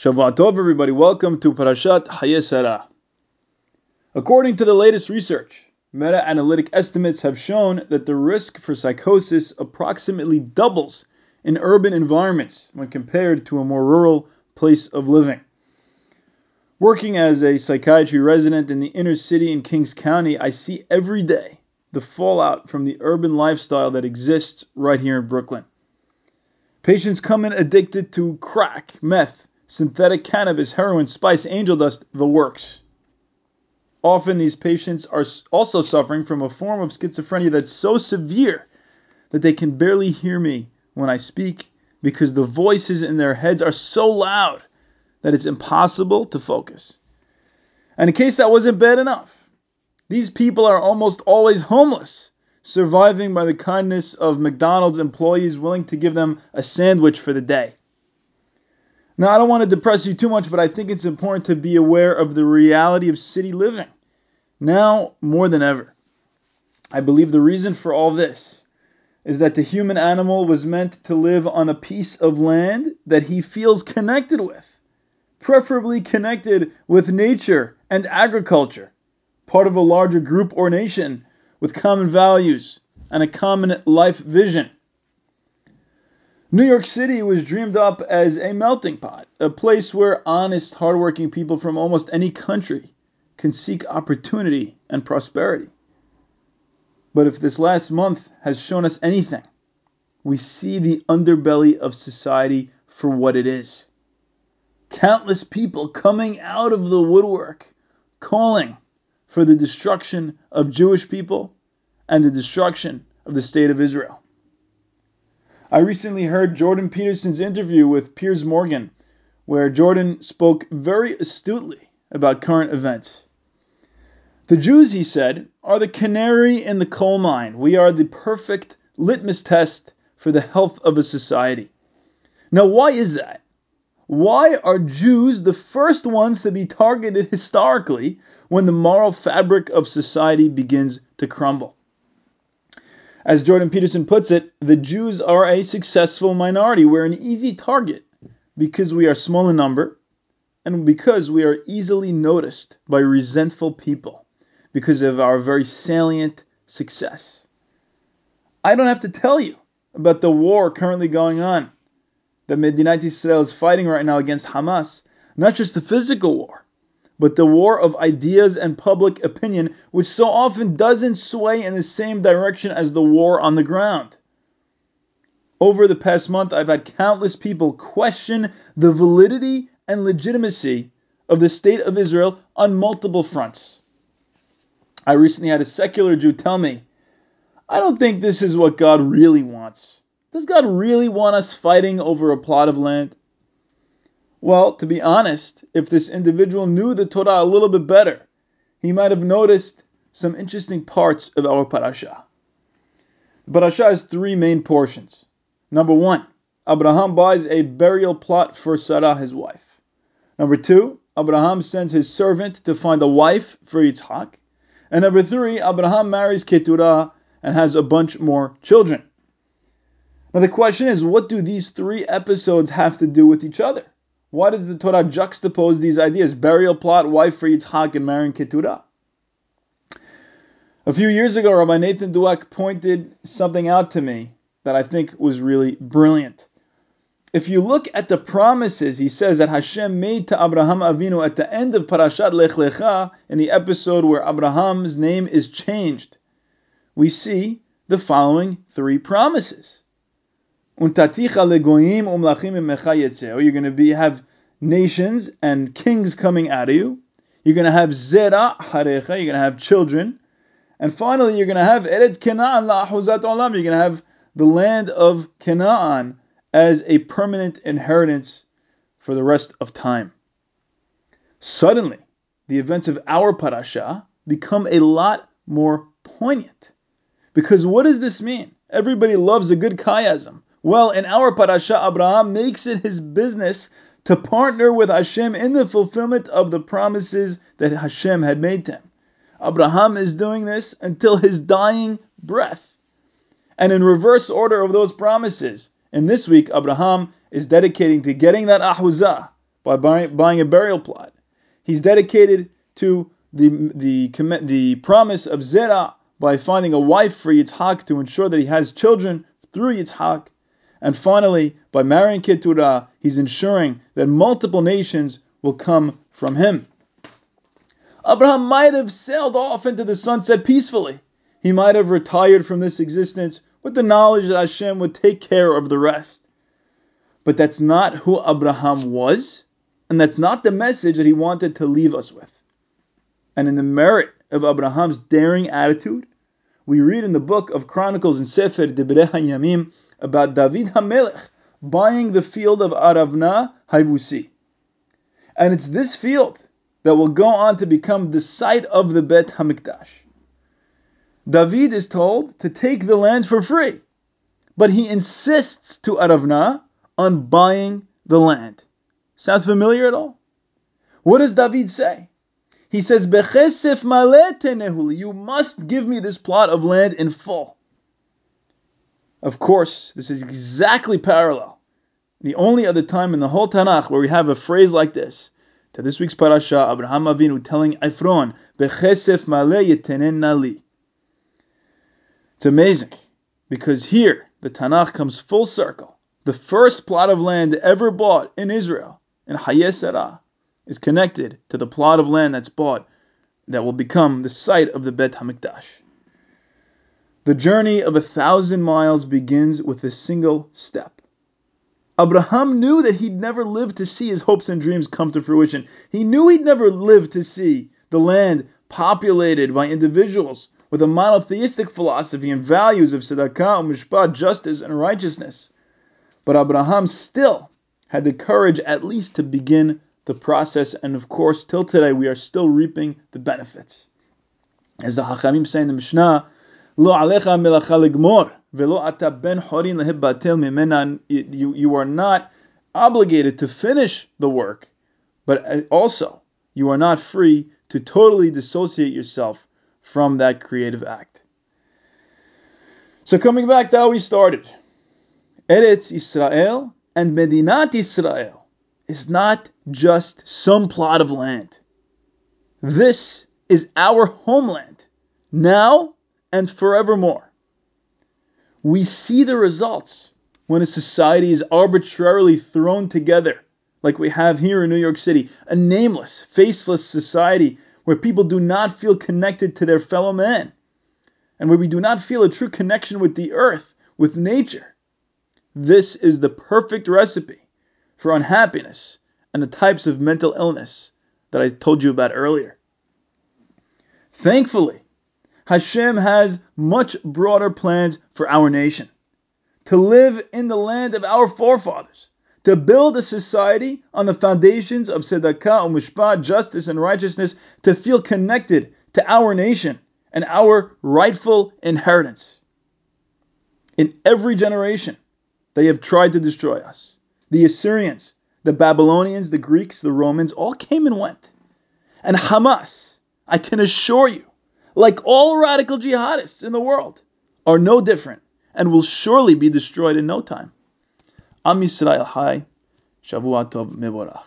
Shavua Tov, everybody. Welcome to Parashat Hayye Sarah. According to the latest research, meta-analytic estimates have shown that the risk for psychosis approximately doubles in urban environments when compared to a more rural place of living. Working as a psychiatry resident in the inner city in Kings County, I see every day the fallout from the urban lifestyle that exists right here in Brooklyn. Patients come in addicted to crack, meth, synthetic cannabis, heroin, spice, angel dust, the works. Often these patients are also suffering from a form of schizophrenia that's so severe that they can barely hear me when I speak because the voices in their heads are so loud that it's impossible to focus. And in case that wasn't bad enough, these people are almost always homeless, surviving by the kindness of McDonald's employees willing to give them a sandwich for the day. Now, I don't want to depress you too much, but I think it's important to be aware of the reality of city living. Now, more than ever, I believe the reason for all this is that the human animal was meant to live on a piece of land that he feels connected with, preferably connected with nature and agriculture, part of a larger group or nation with common values and a common life vision. New York City was dreamed up as a melting pot, a place where honest, hardworking people from almost any country can seek opportunity and prosperity. But if this last month has shown us anything, we see the underbelly of society for what it is. Countless people coming out of the woodwork, calling for the destruction of Jewish people and the destruction of the state of Israel. I recently heard Jordan Peterson's interview with Piers Morgan, where Jordan spoke very astutely about current events. The Jews, he said, are the canary in the coal mine. We are the perfect litmus test for the health of a society. Now, why is that? Why are Jews the first ones to be targeted historically when the moral fabric of society begins to crumble? As Jordan Peterson puts it, the Jews are a successful minority. We're an easy target because we are small in number and because we are easily noticed by resentful people because of our very salient success. I don't have to tell you about the war currently going on that Medinat Israel is fighting right now against Hamas. Not just the physical war, but the war of ideas and public opinion, which so often doesn't sway in the same direction as the war on the ground. Over the past month, I've had countless people question the validity and legitimacy of the state of Israel on multiple fronts. I recently had a secular Jew tell me, I don't think this is what God really wants. Does God really want us fighting over a plot of land? Well, to be honest, if this individual knew the Torah a little bit better, he might have noticed some interesting parts of our parasha. The parasha has three main portions. Number one, Abraham buys a burial plot for Sarah, his wife. Number two, Abraham sends his servant to find a wife for Yitzhak. And number three, Abraham marries Keturah and has a bunch more children. Now the question is, what do these three episodes have to do with each other? Why does the Torah juxtapose these ideas? Burial plot, wife for Yitzhak, and marrying Keturah. A few years ago, Rabbi Nathan Dueck pointed something out to me that I think was really brilliant if you look at the promises he says that Hashem made to Abraham Avinu at the end of Parashat Lech Lecha, in the episode where Abraham's name is changed, we see the following three promises. Umlachim oh, You're going to be have nations and kings coming out of you. You're going to have zera harecha. You're going to have children, and finally you're going to have eretz Canaan la'ahuzat olam. You're going to have the land of Canaan as a permanent inheritance for the rest of time. Suddenly, the events of our parasha become a lot more poignant. Because what does this mean? Everybody loves a good chiasm. Well, in our parasha, Abraham makes it his business to partner with Hashem in the fulfillment of the promises that Hashem had made to him. Abraham is doing this until his dying breath. And in reverse order of those promises, in this week, Abraham is dedicating to getting that ahuzah, by buying a burial plot. He's dedicated to the, the, the promise of Zerah by finding a wife for Yitzhak to ensure that he has children through Yitzhak. And finally, by marrying Keturah, he's ensuring that multiple nations will come from him. Abraham might have sailed off into the sunset peacefully. He might have retired from this existence with the knowledge that Hashem would take care of the rest. But that's not who Abraham was, and that's not the message that he wanted to leave us with. And in the merit of Abraham's daring attitude, we read in the book of Chronicles in Sefer Debrei Hayamim about David HaMelech buying the field of Aravna Haivusi. And it's this field that will go on to become the site of the Bet HaMikdash. David is told to take the land for free, but he insists to Aravna on buying the land. Sound familiar at all? What does David say? He says, you must give me this plot of land in full. Of course, this is exactly parallel. The only other time in the whole Tanakh where we have a phrase like this, to this week's parasha, Abraham Avinu telling Ephron, Bechesef male nali. It's amazing, because here, the Tanakh comes full circle. The first plot of land ever bought in Israel, in Hayye Sarah, is connected to the plot of land that's bought that will become the site of the Bet HaMikdash. The journey of a thousand miles begins with a single step. Abraham knew that he'd never live to see his hopes and dreams come to fruition. He knew he'd never live to see the land populated by individuals with a monotheistic philosophy and values of tzedakah, mishpat, justice, and righteousness. But Abraham still had the courage at least to begin the process, and of course, till today, we are still reaping the benefits. As the Hachamim say in the Mishnah, Lo alecha melacha legmor, velo ata ben horin lehibatel mimena. You are not obligated to finish the work, but also you are not free to totally dissociate yourself from that creative act. So coming back to how we started, Eretz Israel and Medinat Israel is not just some plot of land. This is our homeland, now and forevermore. We see the results when a society is arbitrarily thrown together, like we have here in New York City, a nameless, faceless society where people do not feel connected to their fellow man, and where we do not feel a true connection with the earth, with nature. This is the perfect recipe for unhappiness and the types of mental illness that I told you about earlier. Thankfully, Hashem has much broader plans for our nation. To live in the land of our forefathers, to build a society on the foundations of tzedakah, mishpat, justice, and righteousness, to feel connected to our nation and our rightful inheritance. In every generation, they have tried to destroy us. The Assyrians, the Babylonians, the Greeks, the Romans all came and went. And Hamas, I can assure you, like all radical jihadists in the world, are no different and will surely be destroyed in no time. Am Yisrael Chai, Shavua Tov Mevorach.